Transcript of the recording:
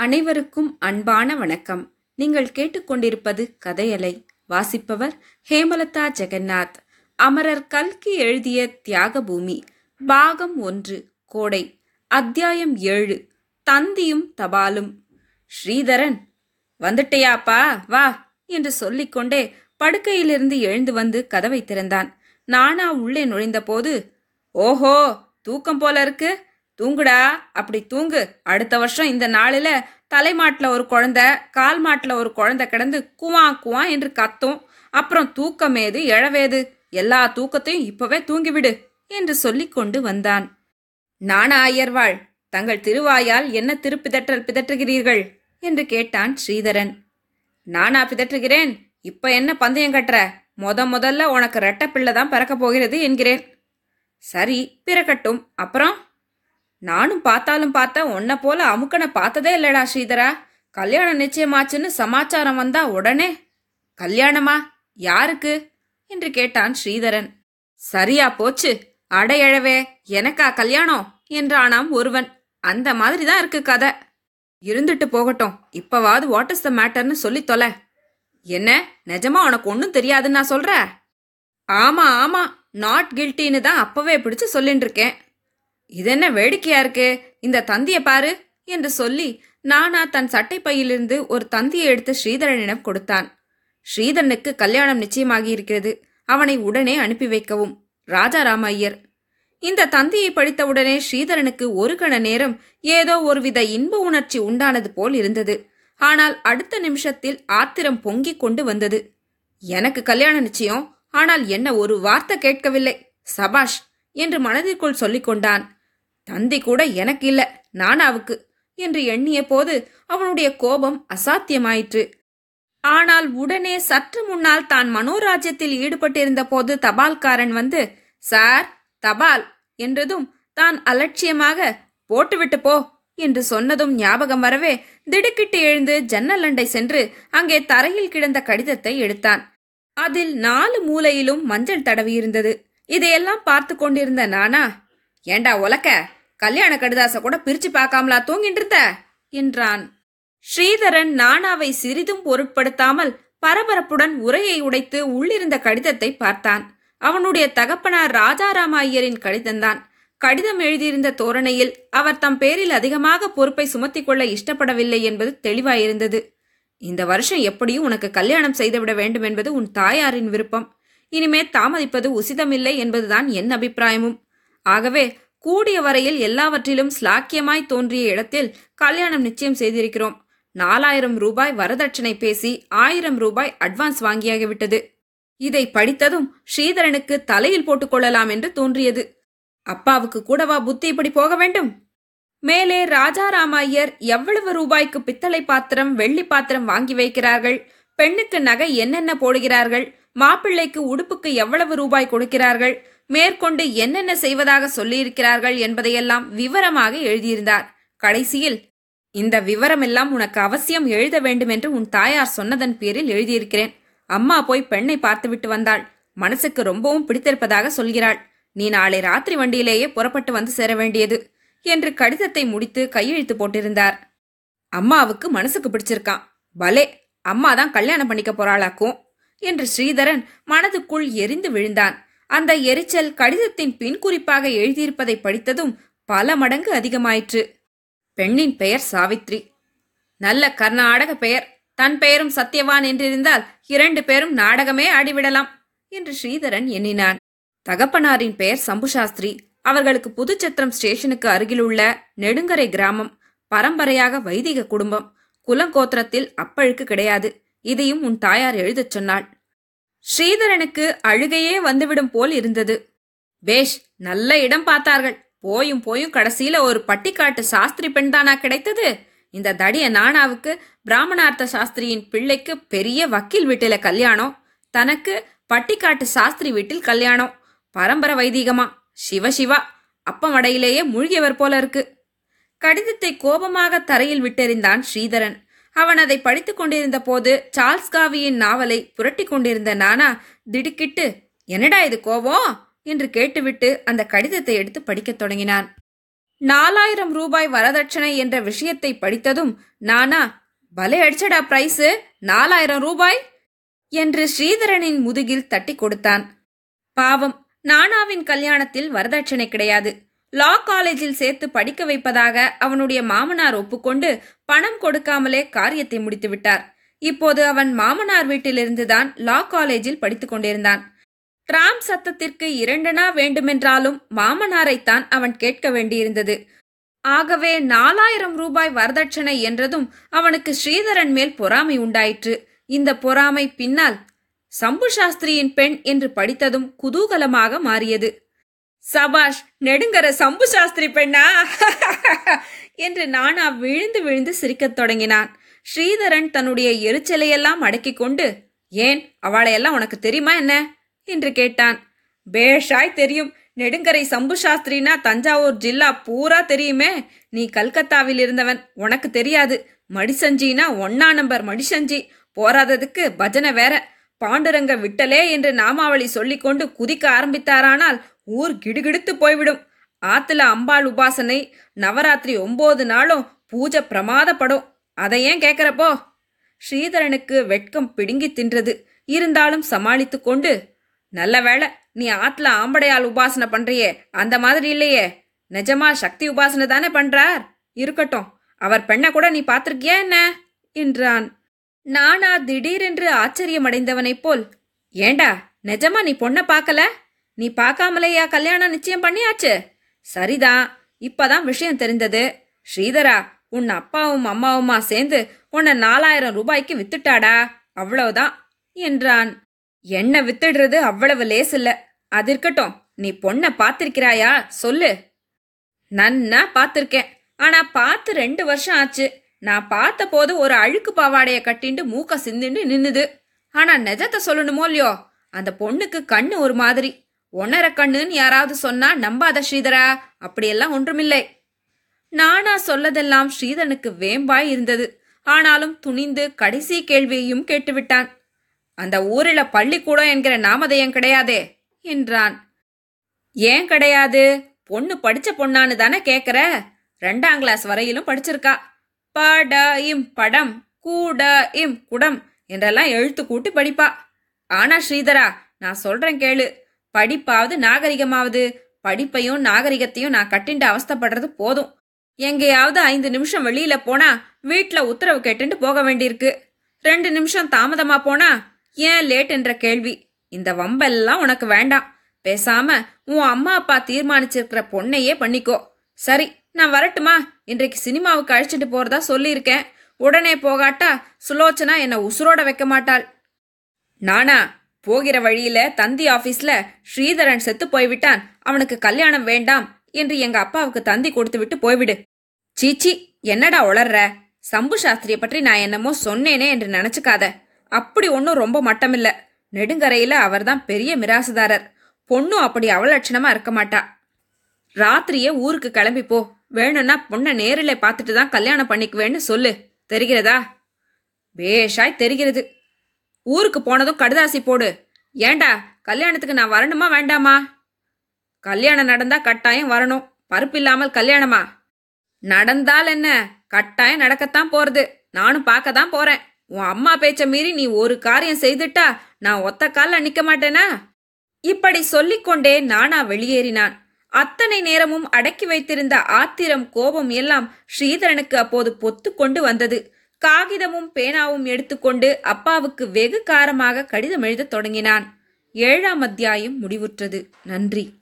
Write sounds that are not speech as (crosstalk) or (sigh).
அனைவருக்கும் அன்பான வணக்கம். நீங்கள் கேட்டுக்கொண்டிருப்பது கதையலை வாசிப்பவர் ஹேமலதா ஜெகநாத். அமரர் கல்கி எழுதிய தியாகபூமி பாகம் ஒன்று கோடை அத்தியாயம் ஏழு தந்தியும் தபாலும். ஸ்ரீதரன் வந்துட்டையாப்பா வா என்று சொல்லிக்கொண்டே படுக்கையிலிருந்து எழுந்து வந்து கதவை திறந்தான். நானா உள்ளே நுழைந்தபோது ஓஹோ தூக்கம் போல இருக்கு. தூங்குடா அப்படி தூங்கு. அடுத்த வருஷம் இந்த நாளில் தலைமாட்டில் ஒரு குழந்தை கால் மாட்டில் ஒரு குழந்தை கிடந்து குவா குவா என்று கத்தும். அப்புறம் தூக்கமேது எழவேது எல்லா தூக்கத்தையும் இப்பவே தூங்கிவிடு என்று சொல்லிக் கொண்டு வந்தான். நானா ஐயர்வாள் தங்கள் திருவாயால் என்ன திருப்பிதற்றல் பிதற்றுகிறீர்கள்? என்று கேட்டான் ஸ்ரீதரன். நானா பிதற்றுகிறேன் இப்ப என்ன பந்தயம் கட்டுற? முத முதல்ல உனக்கு ரெட்ட பிள்ளை தான் பிறக்க போகிறது என்கிறேன். சரி பிறக்கட்டும். அப்புறம்? நானும் பார்த்தாலும் பார்த்தா உன்னை போல அமுக்கனை பார்த்ததே இல்லடா ஸ்ரீதரா. கல்யாணம் நிச்சயமாச்சுன்னு சமாச்சாரம் வந்தா உடனே கல்யாணமா? யாருக்கு? என்று கேட்டான் ஸ்ரீதரன். சரியா போச்சு. அடையழவே எனக்கா கல்யாணம்? என்றானாம் ஒருவன். அந்த மாதிரி தான் இருக்கு கதை. இருந்துட்டு போகட்டும். இப்பவாவது வாட் இஸ் த மேட்டர்னு சொல்லி தொலை. என்ன? நிஜமா உனக்கு ஒன்றும் தெரியாதுன்னு நான் சொல்ற ஆமா ஆமா. நாட் கில்ட்டின்னு தான் அப்பவே பிடிச்சு சொல்லிட்டு இருக்கேன் இதென்ன வேடிக்கையா இருக்கு? இந்த தந்திய பாரு என்று சொல்லி நானா தன் சட்டை பையிலிருந்து ஒரு தந்தியை எடுத்து ஸ்ரீதரனிடம் கொடுத்தான். ஸ்ரீதரனுக்கு கல்யாணம் நிச்சயமாகி இருக்கிறது அவனை உடனே அனுப்பி வைக்கவும். ராஜாராம ஐயர் இந்த தந்தியை படித்தவுடனே ஸ்ரீதரனுக்கு ஒரு கண நேரம் ஏதோ ஒருவித இன்ப உணர்ச்சி உண்டானது போல் இருந்தது. ஆனால் அடுத்த நிமிஷத்தில் ஆத்திரம் பொங்கிக் கொண்டு வந்தது. எனக்கு கல்யாண நிச்சயம். ஆனால் என்ன ஒரு வார்த்தை கேட்கவில்லை. சபாஷ் என்று மனதிற்குள் சொல்லிக் கொண்டான் தந்தி கூட எனக்கு இல்ல நானாவுக்கு என்று எண்ணிய போது அவனுடைய கோபம் அசாத்தியமாயிற்று. ஆனால் உடனே சற்று முன்னால் தான் மனோராஜ்யத்தில் ஈடுபட்டிருந்த போது தபால்காரன் வந்து சார் தபால் என்றதும் தான் அலட்சியமாக போட்டுவிட்டு போ என்று சொன்னதும் ஞாபகம் வரவே திடுக்கிட்டு எழுந்து ஜன்னல் அண்டை சென்று அங்கே தரையில் கிடந்த கடிதத்தை எடுத்தான். அதில் நாலு மூலையிலும் மஞ்சள் தடவியிருந்தது இதையெல்லாம் பார்த்து கொண்டிருந்த நானா ஏண்டா உலக்க? கல்யாண கடிதாச கூட பிரிச்சு பார்க்காமலா தூங்கிட்டு இருந்த என்றான். ஸ்ரீதரன் நானாவை சிறிதும் பொருட்படுத்தாமல் பரபரப்புடன் உரையை உடைத்து உள்ளிருந்த கடிதத்தை பார்த்தான். அவனுடைய தகப்பனார் ராஜாராம ஐயரின் கடிதம்தான். கடிதம் எழுதியிருந்த தோரணையில் அவர் தம் பேரில் அதிகமாக பொறுப்பை சுமத்திக் கொள்ள இஷ்டப்படவில்லை என்பது தெளிவாயிருந்தது. இந்த வருஷம் எப்படியும் உனக்கு கல்யாணம் செய்துவிட வேண்டும் என்பது உன் தாயாரின் விருப்பம். இனிமே தாமதிப்பது உசிதமில்லை என்பதுதான் என் அபிப்பிராயமும். ஆகவே கூடிய வரையில் எல்லாவற்றிலும் ஸ்லாக்கியமாய் தோன்றிய இடத்தில் கல்யாணம் நிச்சயம் செய்திருக்கிறோம். நாலாயிரம் ரூபாய் வரதட்சணை பேசி ஆயிரம் ரூபாய் அட்வான்ஸ் வாங்கியாகிவிட்டது. இதை படித்ததும் ஸ்ரீதரனுக்கு தலையில் போட்டுக்கொள்ளலாம் என்று தோன்றியது. அப்பாவுக்கு கூடவா புத்தி இப்படி போக வேண்டும்? மேலே ராஜாராம ஐயர் எவ்வளவு ரூபாய்க்கு பித்தளை பாத்திரம் வெள்ளி பாத்திரம் வாங்கி வைக்கிறார்கள்? பெண்ணுக்கு நகை என்னென்ன போடுகிறார்கள்? மாப்பிள்ளைக்கு உடுப்புக்கு எவ்வளவு ரூபாய் கொடுக்கிறார்கள்? மேற்கொண்டு என்னென்ன செய்வதாக சொல்லியிருக்கிறார்கள் என்பதையெல்லாம் விவரமாக எழுதியிருந்தார். கடைசியில் இந்த விவரமெல்லாம் உனக்கு அவசியம் எழுத வேண்டும் என்று உன் தாயார் சொன்னதன் பேரில் எழுதியிருக்கிறேன். அம்மா போய் பெண்ணை பார்த்துவிட்டு வந்தாள். மனசுக்கு ரொம்பவும் பிடித்திருப்பதாக சொல்கிறாள். நீ நாளை ராத்திரி வண்டியிலேயே புறப்பட்டு வந்து சேர வேண்டியது என்று கடிதத்தை முடித்து கையெழுத்து போட்டிருந்தார். அம்மாவுக்கு மனசுக்கு பிடிச்சிருக்கான். பலே அம்மா தான் கல்யாணம் பண்ணிக்க போறாளாக்கும் என்று ஸ்ரீதரன் மனதுக்குள் எரிந்து விழுந்தான். அந்த எரிச்சல் கடிதத்தின் பின் குறிப்பாக எழுதியிருப்பதை படித்ததும் பல மடங்கு அதிகமாயிற்று. பெண்ணின் பெயர் சாவித்ரி. நல்ல கர்நாடக பெயர். தன் பெயரும் சத்யவான் என்றிருந்தால் இரண்டு பேரும் நாடகமே ஆடிவிடலாம் என்று ஸ்ரீதரன் எண்ணினான். தகப்பனாரின் பெயர் சம்புசாஸ்திரி. அவர்களுக்கு புதுச்சத்திரம் ஸ்டேஷனுக்கு அருகிலுள்ள நெடுங்கரை கிராமம். பரம்பரையாக வைதிக குடும்பம். குலங்கோத்திரத்தில் அப்பழுக்கு கிடையாது. இதையும் உன் தாயார் எழுதச் சொன்னாள். ஸ்ரீதரனுக்கு அழுகையே வந்துவிடும் போல் இருந்தது. பேஷ் நல்ல இடம் பார்த்தார்கள். போயும் போயும் கடைசியில ஒரு பட்டிக்காட்டு சாஸ்திரி பெண் தானா கிடைத்தது? இந்த தடிய நானாவுக்கு பிராமணார்த்த சாஸ்திரியின் பிள்ளைக்கு பெரிய வக்கீல் வீட்டில கல்யாணம். தனக்கு பட்டிக்காட்டு சாஸ்திரி வீட்டில் கல்யாணம். பரம்பரை வைதீகமா? சிவ சிவா. அப்பம் அடையிலேயே மூழ்கியவர் போல இருக்கு. கடிதத்தை கோபமாக தரையில் விட்டெறிந்தான் ஸ்ரீதரன். அவன் அதை படித்துக் கொண்டிருந்த போது சார்ல்ஸ் காவியின் நாவலை புரட்டி கொண்டிருந்த நானா திடுக்கிட்டு என்னடா இது கோவம்? என்று கேட்டுவிட்டு அந்த கடிதத்தை எடுத்து படிக்கத் தொடங்கினான். நாலாயிரம் ரூபாய் வரதட்சணை என்ற விஷயத்தை படித்ததும் நானா பலே அடிச்சடா பிரைஸு நாலாயிரம் ரூபாய்? என்று ஸ்ரீதரனின் முதுகில் தட்டி கொடுத்தான். பாவம் நானாவின் கல்யாணத்தில் வரதட்சணை கிடையாது. லா காலேஜில் சேர்த்து படிக்க வைப்பதாக அவனுடைய மாமனார் ஒப்புக்கொண்டு பணம் கொடுக்காமலே காரியத்தை முடித்துவிட்டார். இப்போது அவன் மாமனார் வீட்டிலிருந்துதான் லா காலேஜில் படித்துக் கொண்டிருந்தான். டிராம் சத்தத்திற்கு இரண்டனா வேண்டுமென்றாலும் மாமனாரைத்தான் அவன் கேட்க வேண்டியிருந்தது. ஆகவே நாலாயிரம் ரூபாய் வரதட்சணை என்றதும் அவனுக்கு ஸ்ரீதரன் மேல் பொறாமை உண்டாயிற்று. இந்த பொறாமை பின்னால் சம்பு சாஸ்திரியின் பெண் என்று படித்ததும் குதூகலமாக மாறியது. சபாஷ் நெடுங்கர சம்பு சாஸ்திரி பெண்ணா? (laughs) என்று நானா விழுந்து விழுந்து சிரிக்கத் தொடங்கினான். ஸ்ரீதரன் தன்னுடைய எரிச்சலையெல்லாம் அடக்கிக் கொண்டு ஏன் அவளையெல்லாம் உனக்கு தெரியுமா என்ன? என்று கேட்டான். பேஷாய் தெரியும். நெடுங்கரை சம்பு சாஸ்திரினா தஞ்சாவூர் ஜில்லா பூரா தெரியுமே. நீ கல்கத்தாவில் இருந்தவன். உனக்கு தெரியாது. மடிசஞ்சினா ஒன்னா நம்பர் மடிசஞ்சி. போராததுக்கு பஜனை வேற. பாண்டுரங்க விட்டலே என்று நாமாவளி சொல்லிக்கொண்டு குதிக்க ஆரம்பித்தாரானால் ஊர் கிடுகிடுத்து போய்விடும். ஆத்துல அம்பாள் உபாசனை நவராத்திரி ஒன்பது நாளும் பூஜை பிரமாதப்படும். அதை ஏன் கேட்கிறப்போ? ஸ்ரீதரனுக்கு வெட்கம் பிடுங்கி தின்றது. இருந்தாலும் சமாளித்து கொண்டு நல்ல வேளை நீ ஆத்துல ஆம்படையால் உபாசனை பண்றியே அந்த மாதிரி இல்லையே. நிஜமா சக்தி உபாசனை தானே பண்றார்? இருக்கட்டும் அவர் பெண்ணை கூட நீ பார்த்துருக்கியா என்ன? என்றான். நானா திடீரென்று ஆச்சரியமடைந்தவனைப் போல் ஏண்டா நிஜமா நீ பொண்ணை பார்க்கல? நீ பார்க்காமலேயா கல்யாணம் நிச்சயம் பண்ணியாச்சு? சரிதான் இப்பதான் விஷயம் தெரிந்தது. ஸ்ரீதரா உன் அப்பாவும் அம்மாவுமா சேர்ந்து உன்னை நாலாயிரம் ரூபாய்க்கு வித்துட்டாடா அவ்வளவுதான் என்றான். என்ன வித்துடுறது அவ்வளவு லேசில்ல. அது இருக்கட்டும் நீ பொண்ணை பார்த்திருக்கிறாயா சொல்லு. நன்னா பார்த்திருக்கேன். ஆனா பார்த்து ரெண்டு வருஷம் ஆச்சு. நான் பார்த்த போது ஒரு அழுக்கு பாவாடைய கட்டிண்டு மூக்க சிந்திண்டு நின்னுது. ஆனா நிஜத்தை சொல்லணுமோ இல்லையோ? அந்த பொண்ணுக்கு கண்ணு ஒரு மாதிரி. ஒன்னரை கண்ணுன்னு யாராவது சொன்னா நம்பாத ஸ்ரீதரா? அப்படியெல்லாம் ஒன்றுமில்லை. நானா சொல்லதெல்லாம் ஸ்ரீதனுக்கு வேம்பாய் இருந்தது. ஆனாலும் துணிந்து கடைசி கேள்வியையும் கேட்டுவிட்டான். அந்த ஊரில பள்ளிக்கூடம் என்கிற நாமதயம் கிடையாதே? என்றான். ஏன் கிடையாது? பொண்ணு படிச்ச பொண்ணான்னு தானே கேக்குற? ரெண்டாம் கிளாஸ் வரையிலும் படிச்சிருக்கா. பட இம் படம் கூட இம் குடம் என்றெல்லாம் எழுத்து கூட்டி படிப்பா. ஆனா ஸ்ரீதரா நான் சொல்றேன் கேளு. படிப்பாவது நாகரிகமாவது. படிப்பையும் நாகரிகத்தையும் நான் கட்டிண்டு அவஸ்தைப்படுறது போதும். எங்கேயாவது ஐந்து நிமிஷம் வெளியில போனா வீட்டில் உத்தரவு கேட்டுட்டு போக வேண்டியிருக்கு. ரெண்டு நிமிஷம் தாமதமா போனா ஏன் லேட் என்ற கேள்வி. இந்த வம்பெல்லாம் உனக்கு வேண்டாம். பேசாம உன் அம்மா அப்பா தீர்மானிச்சிருக்கிற பொண்ணையே பண்ணிக்கோ. சரி. நான் வரட்டுமா? இன்றைக்கு சினிமாவுக்கு அழைச்சிட்டு போறதா சொல்லியிருக்கேன். உடனே போகாட்டா சுலோச்சனா என்னை உசுரோட வைக்க மாட்டாள். நானா போகிற வழியில தந்தி ஆபீஸ்ல ஸ்ரீதரன் செத்து போய்விட்டான். அவனுக்கு கல்யாணம் வேண்டாம் என்று எங்க அப்பாவுக்கு தந்தி கொடுத்து விட்டு போய்விடு. சீச்சி என்னடா உளர்ற? சம்பு சாஸ்திரிய பற்றி நான் என்னமோ சொன்னேனே என்று நினைச்சுக்காத. அப்படி ஒன்றும் ரொம்ப மட்டமில்ல. நெடுங்கரையில அவர்தான் பெரிய மிராசுதாரர். பொண்ணும் அப்படி அவலட்சணமா இருக்க மாட்டா. ராத்திரியே ஊருக்கு கிளம்பி போ. வேணும்னா பொண்ணை நேரில் பார்த்துட்டு தான் கல்யாணம் பண்ணிக்குவேன்னு சொல்லு. தெரிகிறதா? பேஷாய் தெரிகிறது. ஊருக்கு போனதும் கடுதாசி போடு. ஏண்டா கல்யாணத்துக்கு நான் வரணுமா வேண்டாமா? கல்யாணம் நடந்தா கட்டாயம் வரணும். பருப்பு இல்லாமல் கல்யாணமா? நடந்தால் என்ன? கட்டாயம் நடக்கத்தான் போறது. நானும் பார்க்க தான் போறேன். உன் அம்மா பேச்ச மீறி நீ ஒரு காரியம் செய்துட்டா நான் ஒத்த காலில் நிக்க மாட்டேனா? இப்படி சொல்லிக்கொண்டே நானா வெளியேறினான். அத்தனை நேரமும் அடக்கி வைத்திருந்த ஆத்திரம் கோபம் எல்லாம் ஸ்ரீதரனுக்கு அப்போது பொத்து கொண்டு வந்தது. காகிதமும் பேனாவும் எடுத்துக்கொண்டு அப்பாவுக்கு வெகு காரமாக கடிதம் எழுதத் தொடங்கினான். ஏழாம் அத்தியாயம் முடிவுற்றது. நன்றி.